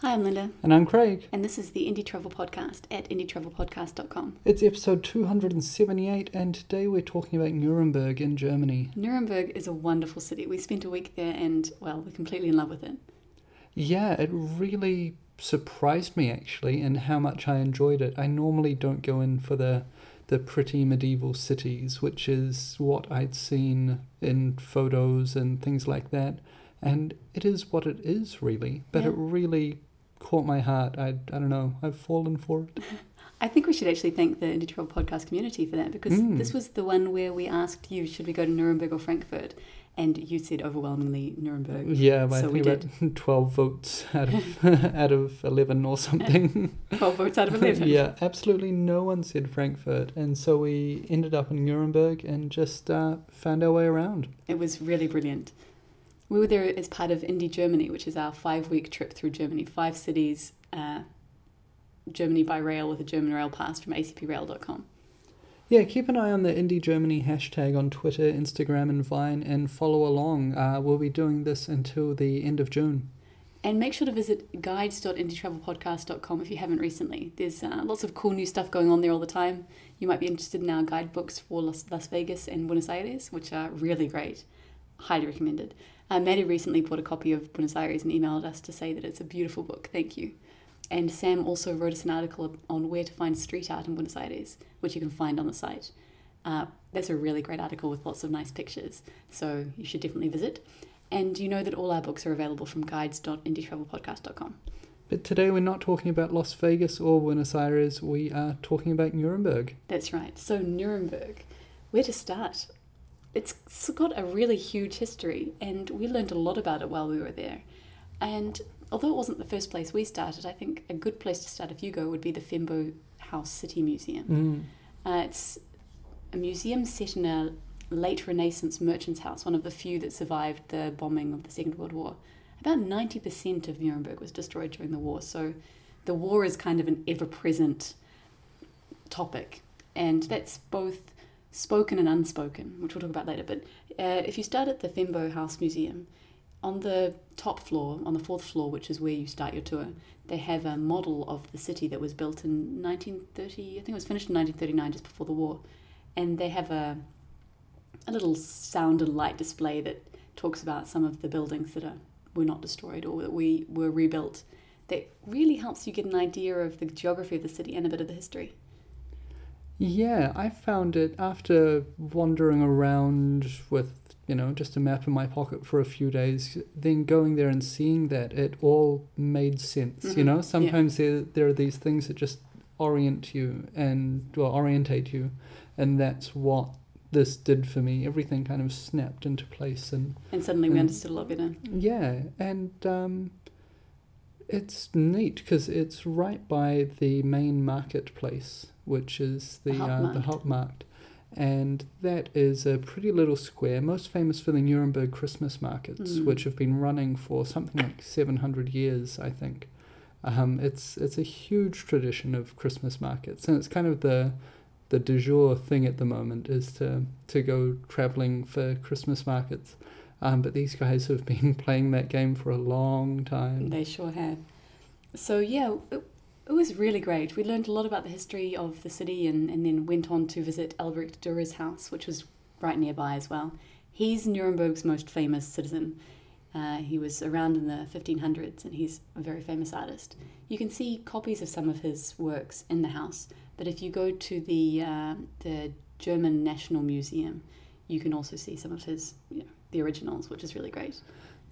Hi, I'm Linda, And I'm Craig. and this is the Indie Travel Podcast at indietravelpodcast.com. It's episode 278, and today we're talking about Nuremberg in Germany. Nuremberg is a wonderful city. We spent a week there and, well, we're completely in love with it. Yeah, it really surprised me actually in how much I enjoyed it. I normally don't go in for the the pretty medieval cities, which is what I'd seen in photos and things like that. And it is what it is really, but Yeah. it really caught my heart. I I don't know. I've fallen for it. I think we should actually thank the Indie Podcast community for that because Mm. this was the one where we asked you, should we go to Nuremberg or Frankfurt? And you said overwhelmingly Nuremberg. Yeah, So we about 12 votes out of out of 11 or something. 12 votes out of 11. yeah, absolutely no one said Frankfurt, and so we ended up in Nuremberg and just uh, found our way around. It was really brilliant. We were there as part of Indie Germany, which is our five week trip through Germany, five cities, uh, Germany by rail with a German rail pass from acprail.com. Yeah, keep an eye on the Indie Germany hashtag on Twitter, Instagram, and Vine, and follow along. Uh, we'll be doing this until the end of June. And make sure to visit guides.indietravelpodcast.com if you haven't recently. There's uh, lots of cool new stuff going on there all the time. You might be interested in our guidebooks for Las, Las Vegas and Buenos Aires, which are really great. Highly recommended. Uh, Maddie recently bought a copy of Buenos Aires and emailed us to say that it's a beautiful book. Thank you. And Sam also wrote us an article on where to find street art in Buenos Aires, which you can find on the site. Uh, that's a really great article with lots of nice pictures, so you should definitely visit. And you know that all our books are available from guides.indietravelpodcast.com. But today we're not talking about Las Vegas or Buenos Aires, we are talking about Nuremberg. That's right. So, Nuremberg, where to start? It's got a really huge history, and we learned a lot about it while we were there. And although it wasn't the first place we started, I think a good place to start if you go would be the Fembo House City Museum. Mm. Uh, it's a museum set in a late Renaissance merchant's house, one of the few that survived the bombing of the Second World War. About 90% of Nuremberg was destroyed during the war, so the war is kind of an ever present topic, and that's both spoken and unspoken, which we'll talk about later. But uh, if you start at the Fembo House Museum, on the top floor, on the fourth floor, which is where you start your tour, they have a model of the city that was built in 1930. I think it was finished in 1939, just before the war, and they have a a little sound and light display that talks about some of the buildings that are were not destroyed or that we were rebuilt. That really helps you get an idea of the geography of the city and a bit of the history. Yeah, I found it after wandering around with, you know, just a map in my pocket for a few days, then going there and seeing that it all made sense. You Mhm, know, yeah. sometimes there, there are these things that just orient you and, well, orientate you, and that's what this did for me. Everything kind of snapped into place and And suddenly we Mm. understood a lot better. yeah, and um, it's neat because it's right by the main marketplace, which is the The uh, the Hauptmarkt. Hauptmarkt, and that is a pretty little square, most famous for the Nuremberg Christmas markets, Mm. which have been running for something like seven hundred years, I think. Um, it's it's a huge tradition of Christmas markets, and it's kind of the the du jour thing at the moment is to to go traveling for Christmas markets. Um, but these guys have been playing that game for a long time. They sure have. So yeah, it, it was really great. We learned a lot about the history of the city and, and then went on to visit Albrecht Dürer's house, which was right nearby as well. He's Nuremberg's most famous citizen. Uh, he was around in the 1500s and he's a very famous artist. You can see copies of some of his works in the house, but if you go to the, uh, the German National Museum, you can also see some of his, you know, the originals, which is really great.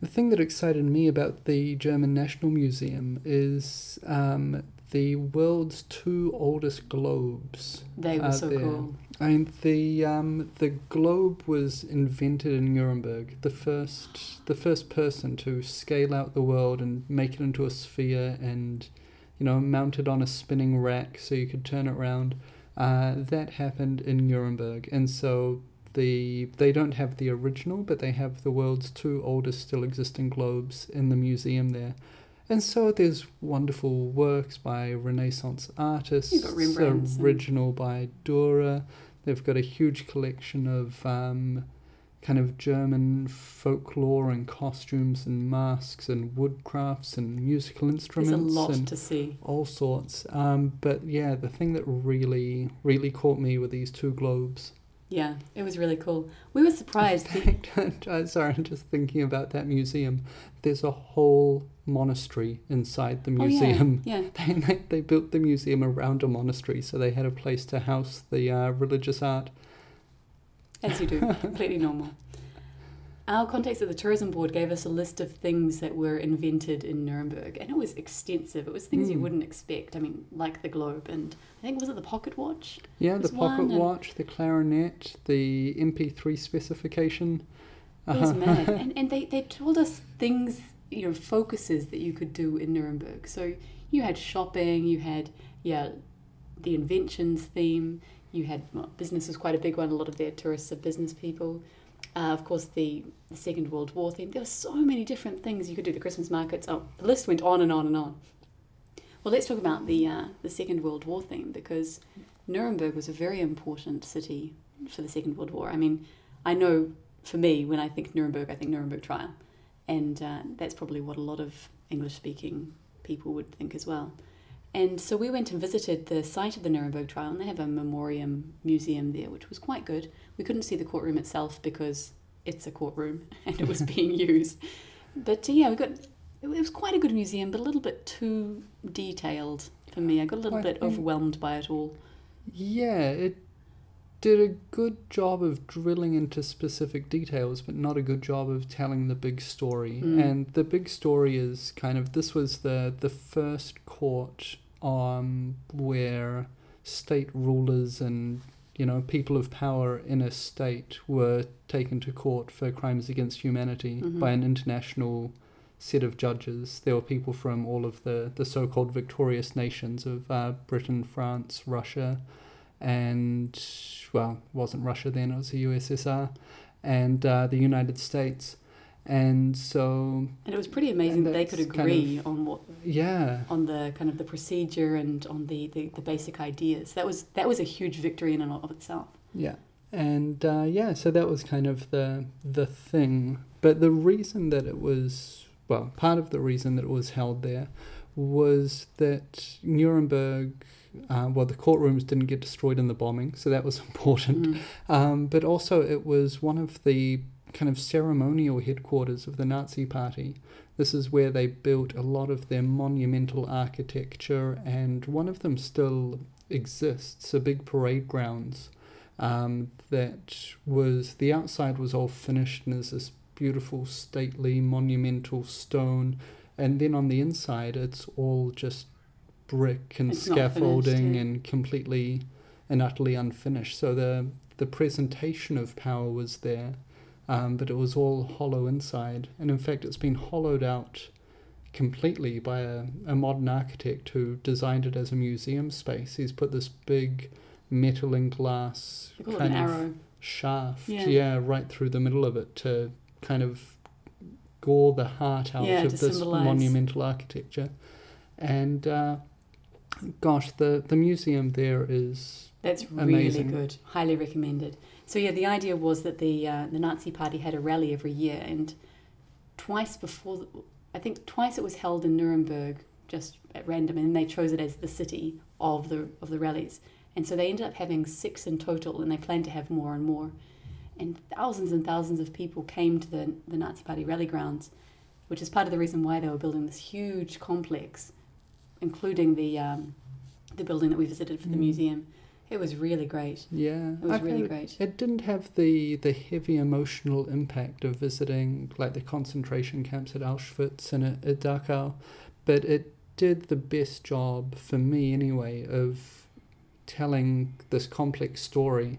The thing that excited me about the German National Museum is um, the world's two oldest globes. They were so there. cool. I mean, the um, the globe was invented in Nuremberg. The first the first person to scale out the world and make it into a sphere, and you know, mount it on a spinning rack so you could turn it around. Uh, that happened in Nuremberg, and so the they don't have the original, but they have the world's two oldest still existing globes in the museum there. And so there's wonderful works by Renaissance artists, You've got Rembrandt's and- original by Dürer. They've got a huge collection of um, kind of German folklore and costumes and masks and woodcrafts and musical There's instruments a lot and to see. all sorts. Um, but yeah, the thing that really, really caught me were these two globes. Yeah, it was really cool. We were surprised. Fact, I'm sorry, I'm just thinking about that museum. There's a whole monastery inside the oh, museum. yeah, yeah. They, they, they built the museum around a monastery, so they had a place to house the uh, religious art. As you do, completely normal. Our contacts at the tourism board gave us a list of things that were invented in Nuremberg, and it was extensive. It was things you Mm. wouldn't expect. I mean, like the globe, and I think was it the pocket watch? Yeah, the pocket one and- watch, the clarinet, the MP3 specification. It was Uh-huh. mad, and and they they told us things, you know, focuses that you could do in Nuremberg. So you had shopping, you had yeah, the inventions theme. You had well, business was quite a big one. A lot of their tourists are business people. Uh, of course, the, the Second World War theme. There were so many different things you could do. The Christmas markets. Oh, the list went on and on and on. Well, let's talk about the uh, the Second World War theme because Nuremberg was a very important city for the Second World War. I mean, I know for me when I think Nuremberg, I think Nuremberg trial, and uh, that's probably what a lot of English speaking people would think as well. And so we went and visited the site of the Nuremberg trial, and they have a memoriam museum there, which was quite good. We couldn't see the courtroom itself because it's a courtroom and it was being used. But uh, yeah, we got it was quite a good museum, but a little bit too detailed for me. I got a little I bit overwhelmed by it all. Yeah, it did a good job of drilling into specific details, but not a good job of telling the big story. Mm. And the big story is kind of this was the the first court um where state rulers and you know people of power in a state were taken to court for crimes against humanity Mhm. by an international set of judges. There were people from all of the, the so called victorious nations of uh, Britain, France, Russia, and, well, it wasn't Russia then, it was the USSR, and uh, the United States. And so, And it was pretty amazing that they could that's kind agree on what yeah, on the kind of the procedure and on the, the, the basic ideas. That was that was a huge victory in and of itself. Yeah, and uh, yeah, so that was kind of the the thing. But the reason that it was well, part of the reason that it was held there was that Nuremberg. Uh, well, the courtrooms didn't get destroyed in the bombing, so that was important. Mm. Um, but also, it was one of the kind of ceremonial headquarters of the Nazi Party. This is where they built a lot of their monumental architecture, and one of them still exists a big parade grounds um, that was the outside was all finished and is this beautiful, stately, monumental stone, and then on the inside, it's all just brick and It's finished, scaffolding yeah. and completely and utterly unfinished. So the the presentation of power was there, um, but it was all hollow inside. And in fact, it's been hollowed out completely by a, a modern architect who designed it as a museum space. He's put this big metal and glass They call it kind of shaft, Yeah. yeah. right through the middle of it to kind of gore the heart out Yeah, of this symbolise. monumental architecture. And uh, gosh, the, the museum there is That's really Amazing. good. Highly recommended. So yeah, the idea was that the uh, the Nazi Party had a rally every year, and twice before, the, I think twice it was held in Nuremberg, just at random, and they chose it as the city of the of the rallies. And so they ended up having six in total, and they planned to have more and more. And thousands and thousands of people came to the the Nazi Party rally grounds, which is part of the reason why they were building this huge complex, including the um, the building that we visited for the Mm. museum. It was really great. yeah. It was I really great. It didn't have the, the heavy emotional impact of visiting like the concentration camps at Auschwitz and at, at Dachau, but it did the best job for me anyway of telling this complex story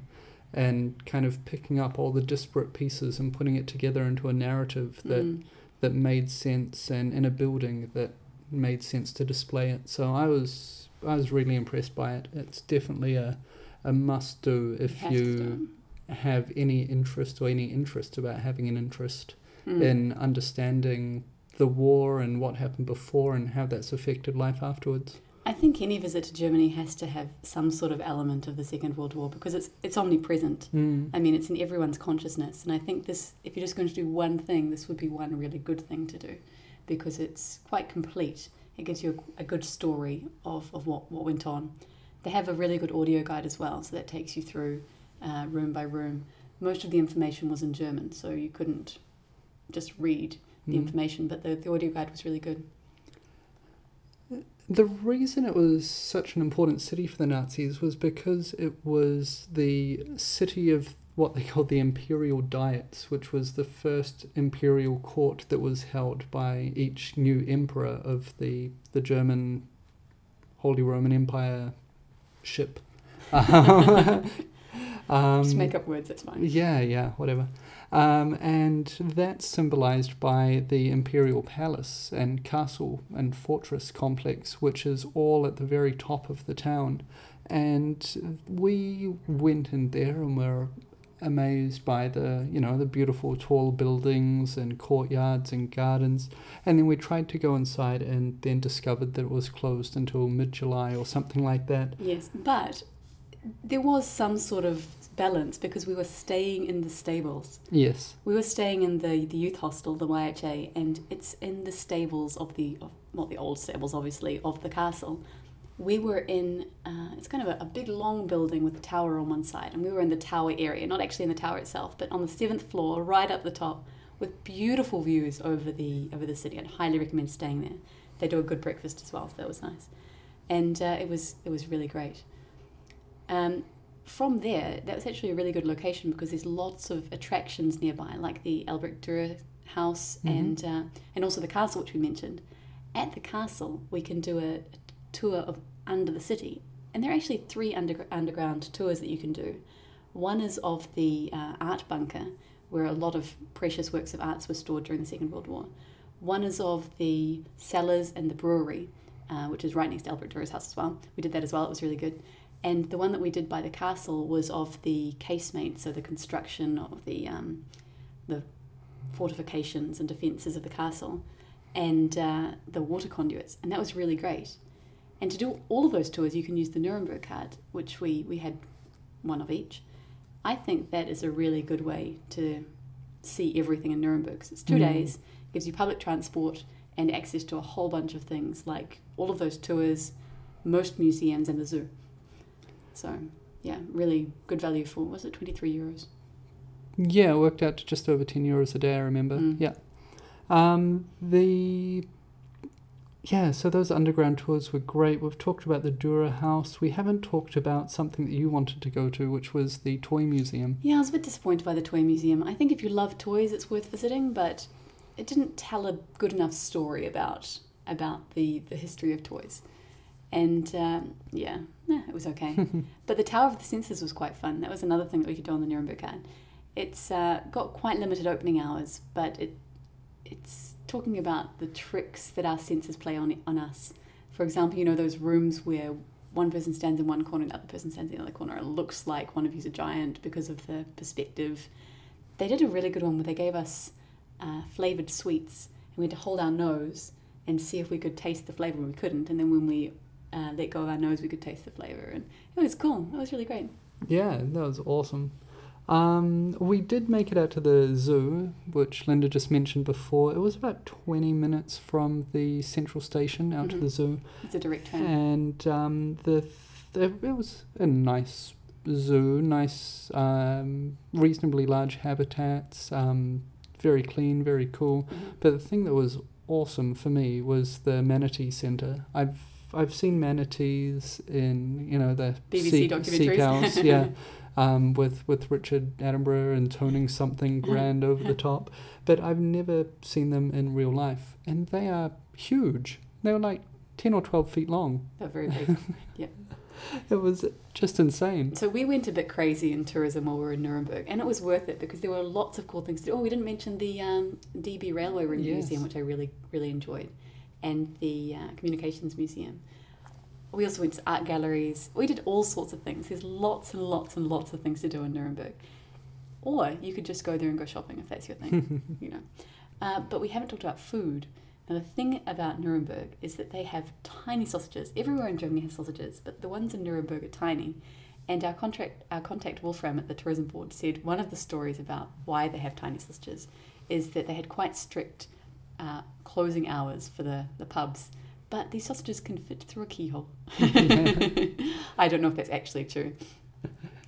and kind of picking up all the disparate pieces and putting it together into a narrative that Mm. that made sense and in a building that made sense to display it. So I was I was really impressed by it. It's definitely a a must do if you do. have any interest or any interest about having an interest Mm. in understanding the war and what happened before and how that's affected life afterwards. I think any visit to Germany has to have some sort of element of the Second World War because it's it's omnipresent. Mm. I mean, it's in everyone's consciousness, and I think this, if you're just going to do one thing, this would be one really good thing to do, because it's quite complete. It gives you a, a good story of, of what, what went on. They have a really good audio guide as well, so that takes you through uh, room by room. Most of the information was in German, so you couldn't just read the Mm. information, but the, the audio guide was really good. The reason it was such an important city for the Nazis was because it was the city of what they called the Imperial Diets, which was the first imperial court that was held by each new emperor of the, the German Holy Roman Empire ship. um, just make up words, that's fine. yeah, yeah, whatever. Um, and that's symbolized by the imperial palace and castle and fortress complex, which is all at the very top of the town. And we went in there and were amazed by the, you know, the beautiful tall buildings and courtyards and gardens. And then we tried to go inside and then discovered that it was closed until mid July or something like that. Yes, but there was some sort of balance because we were staying in the stables. Yes. We were staying in the, the youth hostel, the YHA, and it's in the stables of the, of, well, the old stables, obviously, of the castle. We were in, uh, it's kind of a, a big long building with a tower on one side, and we were in the tower area, not actually in the tower itself, but on the seventh floor, right up the top, with beautiful views over the over the city. I'd highly recommend staying there. They do a good breakfast as well, so that was nice, and uh, it was it was really great. Um, from there, that was actually a really good location because there's lots of attractions nearby, like the Albrecht Dürer house Mhm. and uh, and also the castle, which we mentioned. At the castle, we can do a, a tour of under the city, and there are actually three under, underground tours that you can do. One is of the uh, art bunker, where a lot of precious works of arts were stored during the Second World War. One is of the cellars and the brewery, uh, which is right next to Albert Dürer's house as well. We did that as well. It was really good. And the one that we did by the castle was of the casemate, so the construction of the um, the fortifications and defences of the castle, and uh, the water conduits, and that was really great. And to do all of those tours, you can use the Nuremberg card, which we we had one of each. I think that is a really good way to see everything in Nuremberg. it's two Mm. days, gives you public transport and access to a whole bunch of things like all of those tours, most museums, and the zoo. So yeah, really good value for was it twenty three euros? Yeah, it worked out to just over 10 euros a day, I remember. Mm. Yeah. Um, the. Yeah, so those underground tours were great. We've talked about the Dürer House. We haven't talked about something that you wanted to go to, which was the Toy Museum. Yeah, I was a bit disappointed by the toy museum. I think if you love toys, it's worth visiting, but it didn't tell a good enough story about about the the history of toys. And um, yeah, nah, it was okay. but the Tower of the Senses was quite fun. That was another thing that we could do on the Nuremberg card. It's uh, got quite limited opening hours, but it it's talking about the tricks that our senses play on on us. For example, you know those rooms where one person stands in one corner and the other person stands in the other corner. And it looks like one of you's a giant because of the perspective. They did a really good one where they gave us uh, flavored sweets and we had to hold our nose and see if we could taste the flavor. and We couldn't, and then when we uh, let go of our nose, we could taste the flavor, and it was cool. It was really great. Yeah, that was awesome. Um, we did make it out to the zoo, which Linda just mentioned before. It was about 20 minutes from the central station out to Mhm. the zoo. It's a direct train. and um, the th- it was a nice zoo, nice, um, reasonably large habitats, um, very clean, very cool. Mhm. But the thing that was awesome for me was the manatee center. I've I've seen manatees in you know the BBC sea, documentaries. sea cows, yeah. Um, with with Richard Attenborough intoning something grand over the top, but I've never seen them in real life, and they are huge. They were like ten or twelve feet long. They're very big. Yeah. It was just insane. So we went a bit crazy in tourism while we were in Nuremberg, and it was worth it because there were lots of cool things to do. Oh, we didn't mention the um, DB Railway Ring Yes. Museum, which I really, really enjoyed, and the uh, Communications Museum. We also went to art galleries. We did all sorts of things. There's lots and lots and lots of things to do in Nuremberg. Or you could just go there and go shopping if that's your thing, you know. Uh, but we haven't talked about food. Now, the thing about Nuremberg is that they have tiny sausages. Everywhere in Germany has sausages, but the ones in Nuremberg are tiny. And our contract, our contact Wolfram at the tourism board said one of the stories about why they have tiny sausages is that they had quite strict uh, closing hours for the, the pubs, but these sausages can fit through a keyhole. I don't know if that's actually true.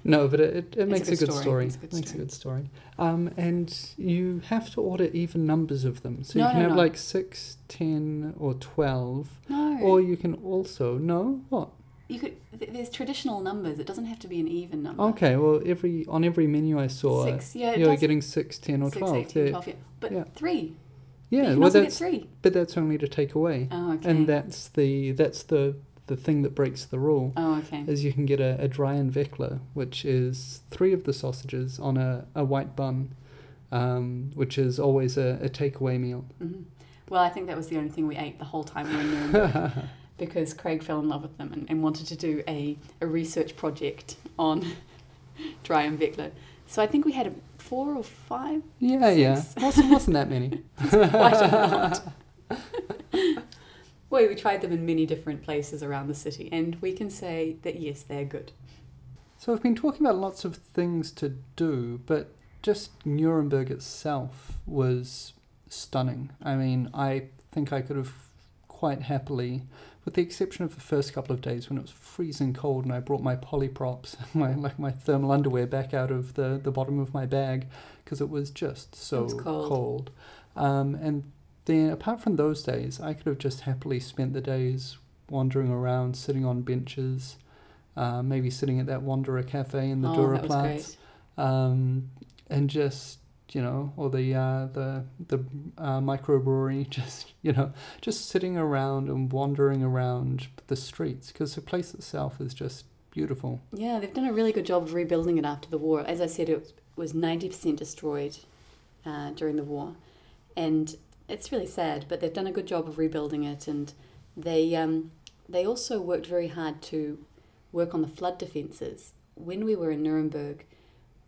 No, but it, it, it makes a a good good story. story. It's a good makes a good story. Um, and you have to order even numbers of them. So you can no, have no. like six, ten, or twelve. No. Or you can also no what? you could. There's traditional numbers. It doesn't have to be an even number. Okay, well every on every menu I saw, Six. Yeah. You're does. getting six, ten, or Six, twelve. 18, Yeah. 12, yeah. But yeah. three. Yeah, well that's but that's only to take away, Oh, okay. and that's the that's the the thing that breaks the rule. Oh, okay. Is you can get a, a Drei im Weggla, which is three of the sausages on a, a white bun, um, which is always a, a takeaway meal. hmm Well, I think that was the only thing we ate the whole time we were in Nuremberg because Craig fell in love with them and, and wanted to do a, a research project on Drei im Weggla. So I think we had a four or five. Yeah, yeah. Wasn't, wasn't that many. Quite a lot. Well, we tried them in many different places around the city, and we can say that yes, they're good. So I've been talking about lots of things to do, but just Nuremberg itself was stunning. I mean, I think I could have quite happily, with the exception of the first couple of days when it was freezing cold and I brought my polyprops, my like my thermal underwear back out of the, the bottom of my bag because it was just so was cold. cold. Um, and then apart from those days, I could have just happily spent the days wandering around, sitting on benches, uh, maybe sitting at that Wanderer Cafe in the oh, Dürer Platz, um, and just you know, or the uh, the the uh, microbrewery, just you know, just sitting around and wandering around the streets because the place itself is just beautiful. Yeah, they've done a really good job of rebuilding it after the war. As I said, it was ninety percent destroyed uh, during the war, and it's really sad. But they've done a good job of rebuilding it, and they um, they also worked very hard to work on the flood defences. When we were in Nuremberg,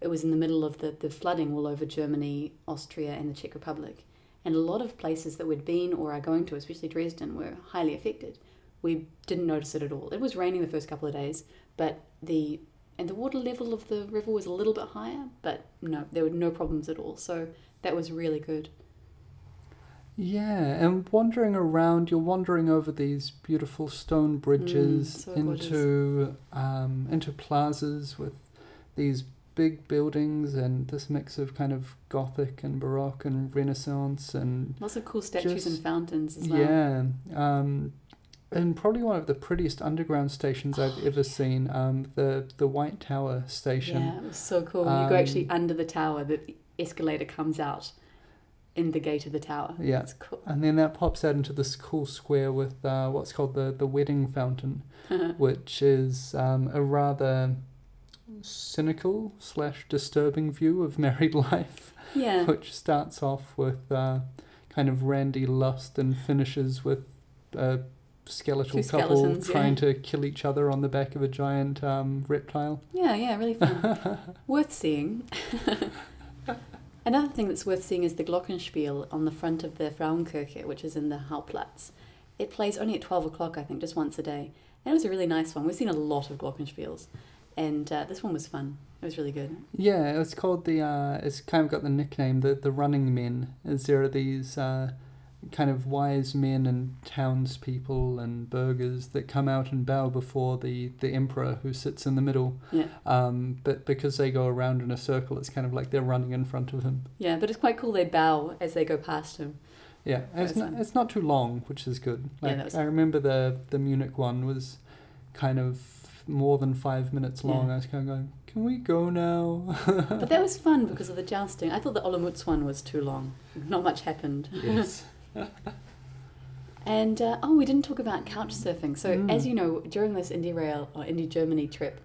it was in the middle of the, the flooding all over Germany, Austria, and the Czech Republic, and a lot of places that we'd been or are going to, especially Dresden, were highly affected. We didn't notice it at all. It was raining the first couple of days, but the and the water level of the river was a little bit higher, but no, there were no problems at all. So that was really good. Yeah, and wandering around, you're wandering over these beautiful stone bridges Mm, so into um, into plazas with these big buildings and this mix of kind of Gothic and Baroque and Renaissance and Lots of cool statues Just- and fountains as well. yeah, um, and probably one of the prettiest underground stations I've ever seen. Um, the the White Tower station. Yeah, it was so cool. you go actually Um, under the tower. The escalator comes out in the gate of the tower. Yeah. it's cool. And then that pops out into this cool square with uh, what's called the, the wedding fountain, which is um, a rather cynical slash disturbing view of married life, yeah, which starts off with uh, kind of randy lust and finishes with a skeletal Two couple skeletons, yeah. trying to kill each other on the back of a giant um, reptile. yeah, yeah, really fun. worth seeing. Another thing that's worth seeing is the Glockenspiel on the front of the Frauenkirche, which is in the Hauptplatz. It plays only at 12 o'clock, I think, just once a day. And it was a really nice one. We've seen a lot of Glockenspiels, and uh, this one was fun. It was really good. Yeah, it's called the. Uh, it's kind of got the nickname the the running men. Is there are these uh, kind of wise men and townspeople and burghers that come out and bow before the the emperor who sits in the middle. Yeah. Um, but because they go around in a circle, it's kind of like they're running in front of him. Yeah, but it's quite cool they bow as they go past him. Yeah, it's not it's not too long, which is good. Yeah, Like was- I remember the the Munich one was kind of more than five minutes long. Yeah. I was kind of going, can we go now? But that was fun because of the jousting. I thought the Olomouc one was too long. Not much happened. yes. And uh, oh, we didn't talk about couch surfing. So, Mm. as you know, during this Indie Rail or Indie Germany trip,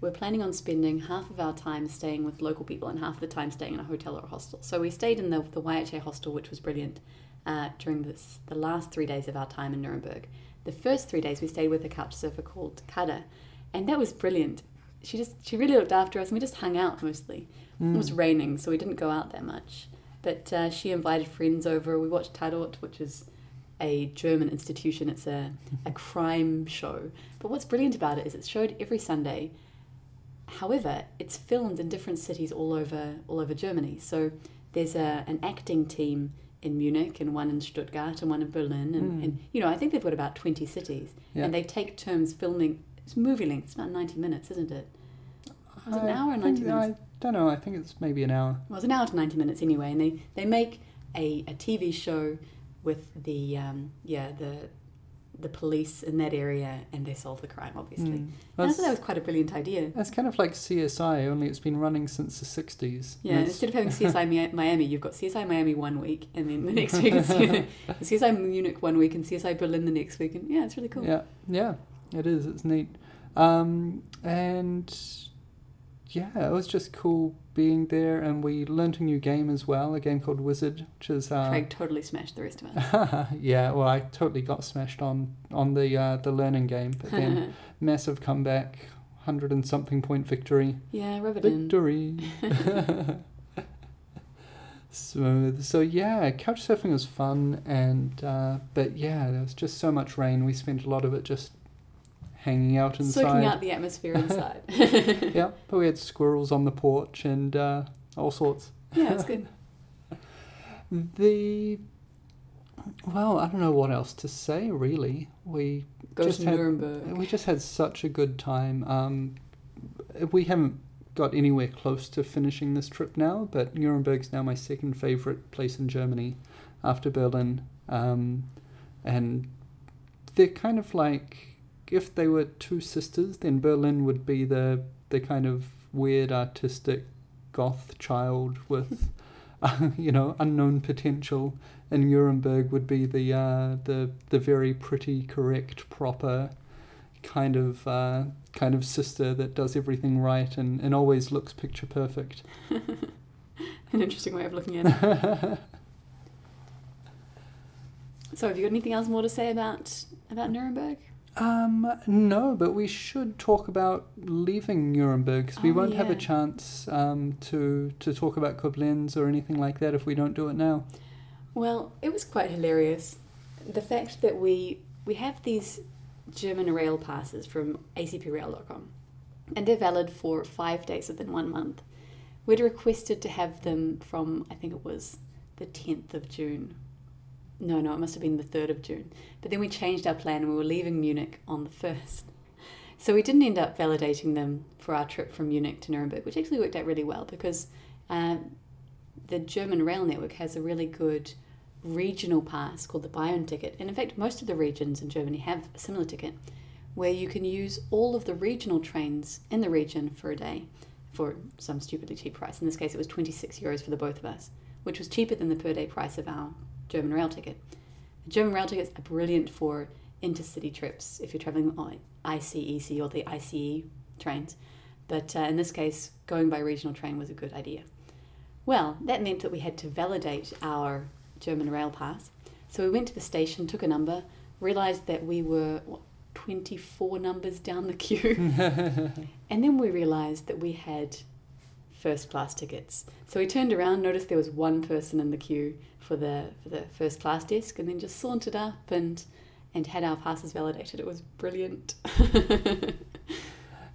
we're planning on spending half of our time staying with local people and half of the time staying in a hotel or a hostel. So, we stayed in the, the YHA hostel, which was brilliant, uh, during this, the last three days of our time in Nuremberg. The first three days, we stayed with a couch surfer called Kada, and that was brilliant. She just she really looked after us, and we just hung out mostly. Mm. It was raining, so we didn't go out that much. But uh, she invited friends over. We watched Tatort, which is a German institution. It's a, a crime show. But what's brilliant about it is it's showed every Sunday. However, it's filmed in different cities all over all over Germany. So there's a, an acting team in Munich and one in Stuttgart and one in Berlin and, Mm. and you know I think they've got about 20 cities Yeah. and they take turns filming it's movie length it's about 90 minutes isn't it Was it an hour or think- 90 minutes? I don't know. I think it's maybe an hour. well, it's an hour to 90 minutes anyway and they, they make a, a TV show with the um, yeah the the police in that area and they solve the crime obviously Mm. I thought that was quite a brilliant idea that's kind of like CSI, only it's been running since the 60s. yeah instead of having CSI Miami you've got CSI Miami one week and then the next week it's CSI Munich one week and CSI Berlin the next week and yeah it's really cool Yeah, yeah, it is. It's neat. Um, and yeah, it was just cool being there, and we learnt a new game as well, a game called Wizard, which is uh, Craig totally smashed the rest of us yeah. Well, I totally got smashed on on the uh, the learning game, but then massive comeback, hundred and something point victory, yeah rub it in victory. Smooth. So yeah, couch surfing was fun, and uh, but yeah, there was just so much rain. We spent a lot of it just hanging out inside. soaking out the atmosphere inside yeah, but we had squirrels on the porch and uh, all sorts. yeah it's good The well, I don't know what else to say. Really, we go Just to had- Nuremberg we just had such a good time. Um, we haven't got anywhere close to finishing this trip now, but Nuremberg's now my second favorite place in Germany, after Berlin. Um, and they're kind of like if they were two sisters, then Berlin would be the the kind of weird artistic goth child with, uh, you know, unknown potential, and Nuremberg would be the uh, the the very pretty, correct, proper kind of uh, kind of sister that does everything right and, and always looks picture perfect. an interesting way of looking at it. So have you got anything else more to say about about Nuremberg Um, no, but we should talk about leaving Nuremberg 'cause we Oh, won't have a chance um, to to talk about Koblenz or anything like that if we don't do it now. Well, it was quite hilarious. The fact that we we have these German rail passes from acprail.com, and they're valid for five days within one month. We'd requested to have them from I think it was the tenth of June. No, no, it must have been the third of June. But then we changed our plan and we were leaving Munich on the first. So we didn't end up validating them for our trip from Munich to Nuremberg, which actually worked out really well because uh, the German rail network has a really good regional pass called the Bayern ticket. And in fact, most of the regions in Germany have a similar ticket where you can use all of the regional trains in the region for a day for some stupidly cheap price. In this case, it was 26 euros for the both of us, which was cheaper than the per day price of our German rail ticket. The German rail tickets are brilliant for intercity trips if you're traveling on ICEC or the ICE trains. But uh, in this case, going by regional train was a good idea. Well, that meant that we had to validate our German rail pass. So we went to the station, took a number, realised that we were what, 24 numbers down the queue. and then we realised that we had first class tickets. So we turned around, noticed there was one person in the queue for the for the first class desk, and then just sauntered up and and had our passes validated. It was brilliant.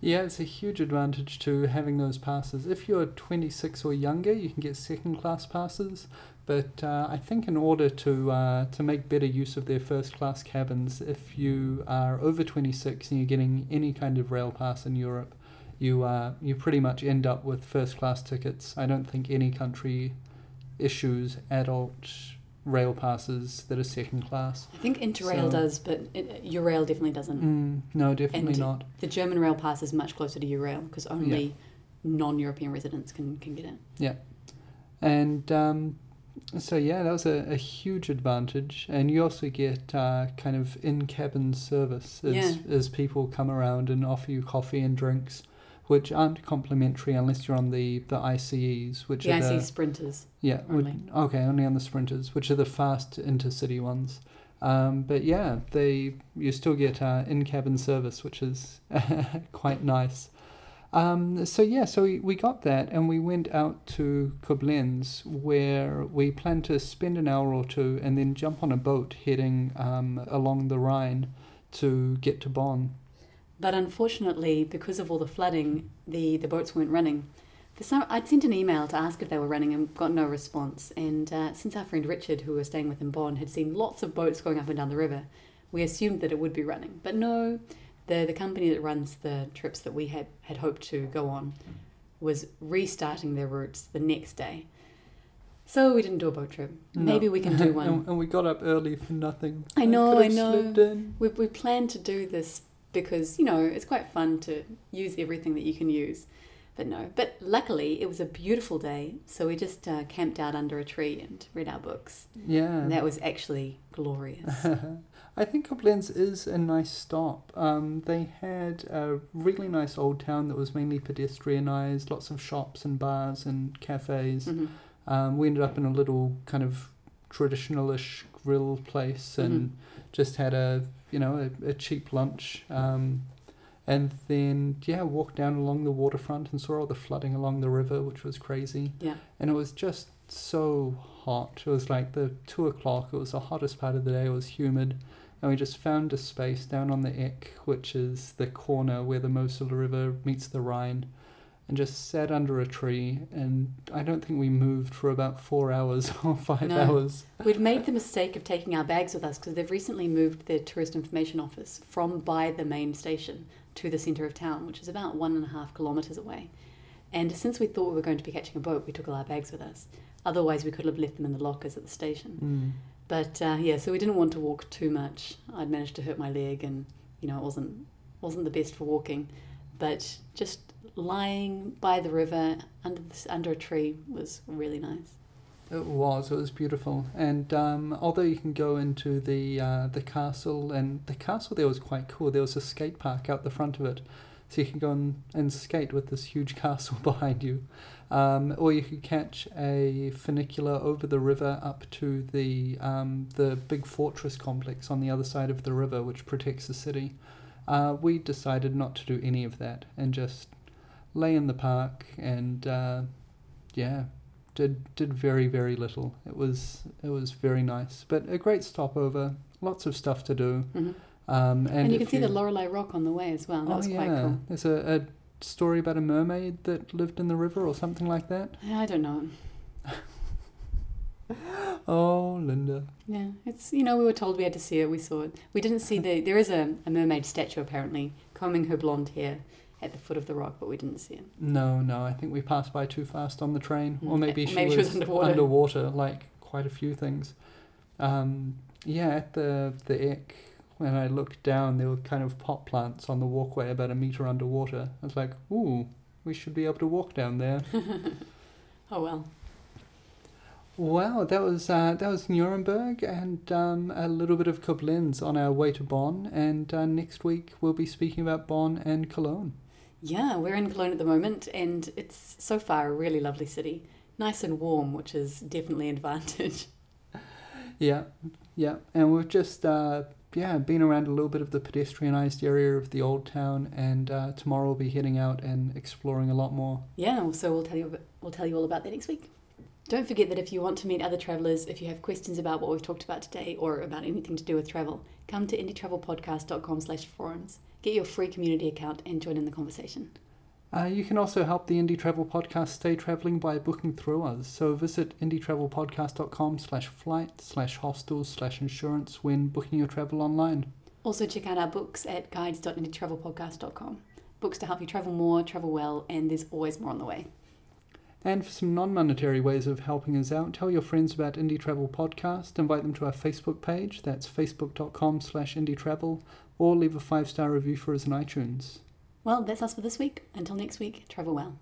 Yeah, it's a huge advantage to having those passes. If you're 26 or younger, you can get second class passes. But uh, I think in order to uh, to make better use of their first class cabins, if you are over 26 and you're getting any kind of rail pass in Europe, you uh, you pretty much end up with first class tickets. I don't think any country issues adult rail passes that are second class. I think Interrail So- does, but it, Eurail definitely doesn't. Mm, no, definitely And- not. The German rail pass is much closer to Eurail because only non-European residents can, can get in. Yeah, and um, so, yeah, that was a, a huge advantage. And you also get uh, kind of in cabin service as, Yeah. as people come around and offer you coffee and drinks, which aren't complimentary unless you're on the, the ICEs, which The are the. sprinters. Yeah, which- only. okay, only on the sprinters, which are the fast intercity ones. Um, but yeah, they you still get uh, in cabin service, which is quite nice. Um, so yeah, so we, we got that and we went out to Koblenz where we planned to spend an hour or two and then jump on a boat heading um, along the Rhine to get to Bonn. But unfortunately, because of all the flooding, the, the boats weren't running. For some, I'd sent an email to ask if they were running and got no response. And uh, since our friend Richard, who was staying with in Bonn, had seen lots of boats going up and down the river, we assumed that it would be running. But no, the the company that runs the trips that we had had hoped to go on was restarting their routes the next day. So we didn't do a boat trip. Maybe we can do one. and, we got up early for nothing. I know, could I know. We we planned to do this because you know it's quite fun to use everything that you can use. But no, but luckily it was a beautiful day, so we just uh, camped out under a tree and read our books. Yeah. And that was actually glorious. I think Koblenz is a nice stop. Um, they had a really nice old town that was mainly pedestrianised, lots of shops and bars and cafes. Mhm. Um, we ended up in a little kind of traditionalish grill place and just had a you know a, a cheap lunch. Um, and then yeah, walked down along the waterfront and saw all the flooding along the river, which was crazy. Yeah. And it was just so hot. It was like the two o'clock. It was the hottest part of the day. It was humid, and we just found a space down on the Eck, which is the corner where the Mosel River meets the Rhine, and just sat under a tree. And I don't think we moved for about four hours or five No. hours. We'd made the mistake of taking our bags with us because they've recently moved their tourist information office from by the main station to the centre of town, which is about one and a half kilometres away. And since we thought we were going to be catching a boat, we took all our bags with us. Otherwise, we could have left them in the lockers at the station. Mm. But uh, yeah, so we didn't want to walk too much. I'd managed to hurt my leg, and you know it wasn't wasn't the best for walking. But just lying by the river under this, under a tree was really nice. It was. It was beautiful, and um, although you can go into the uh, the castle, and the castle there was quite cool. There was a skate park out the front of it, so you can go and, and skate with this huge castle behind you, um, or you could catch a funicular over the river up to the um, the big fortress complex on the other side of the river, which protects the city. Uh, we decided not to do any of that and just lay in the park and uh, yeah did did very very little. It was it was very nice, but a great stopover. Lots of stuff to do. hmm Um, and, And, you can see the Lorelei Rock on the way as well. That oh was yeah, quite cool. there's a, a story about a mermaid that lived in the river or something like that. I don't know. Oh, Linda. Yeah, it's you know we were told we had to see it. We saw it. We didn't see the. There is a, a mermaid statue apparently combing her blonde hair at the foot of the rock, but we didn't see it. No, no, I think we passed by too fast on the train, or Mm, maybe she, maybe was she was underwater. underwater, like quite a few things. Um, yeah, at the the Eck, when I looked down, there were kind of pot plants on the walkway about a meter underwater. I was like, ooh, we should be able to walk down there. Oh well. Wow, that was uh, that was Nuremberg and um, a little bit of Koblenz on our way to Bonn. And uh, next week we'll be speaking about Bonn and Cologne. Yeah, we're in Cologne at the moment, and it's so far a really lovely city. Nice and warm, which is definitely an advantage. Yeah, yeah, and we've just uh, yeah been around a little bit of the pedestrianised area of the old town, and uh, tomorrow we'll be heading out and exploring a lot more. Yeah, so we'll tell you we'll tell you all about that next week. Don't forget that if you want to meet other travellers, if you have questions about what we've talked about today or about anything to do with travel, come to indietravelpodcast.com slash forums. Get your free community account and join in the conversation. Uh, you can also help the Indie Travel Podcast stay travelling by booking through us. So visit indietravelpodcast.com slash flight slash hostels slash insurance when booking your travel online. Also check out our books at guides.indietravelpodcast.com. Books to help you travel more, travel well, and there's always more on the way. And for some non-monetary ways of helping us out, tell your friends about Indie Travel Podcast, invite them to our Facebook page, that's facebook.com slash indietravel, or leave a five-star review for us on iTunes. Well, that's us for this week. Until next week, travel well.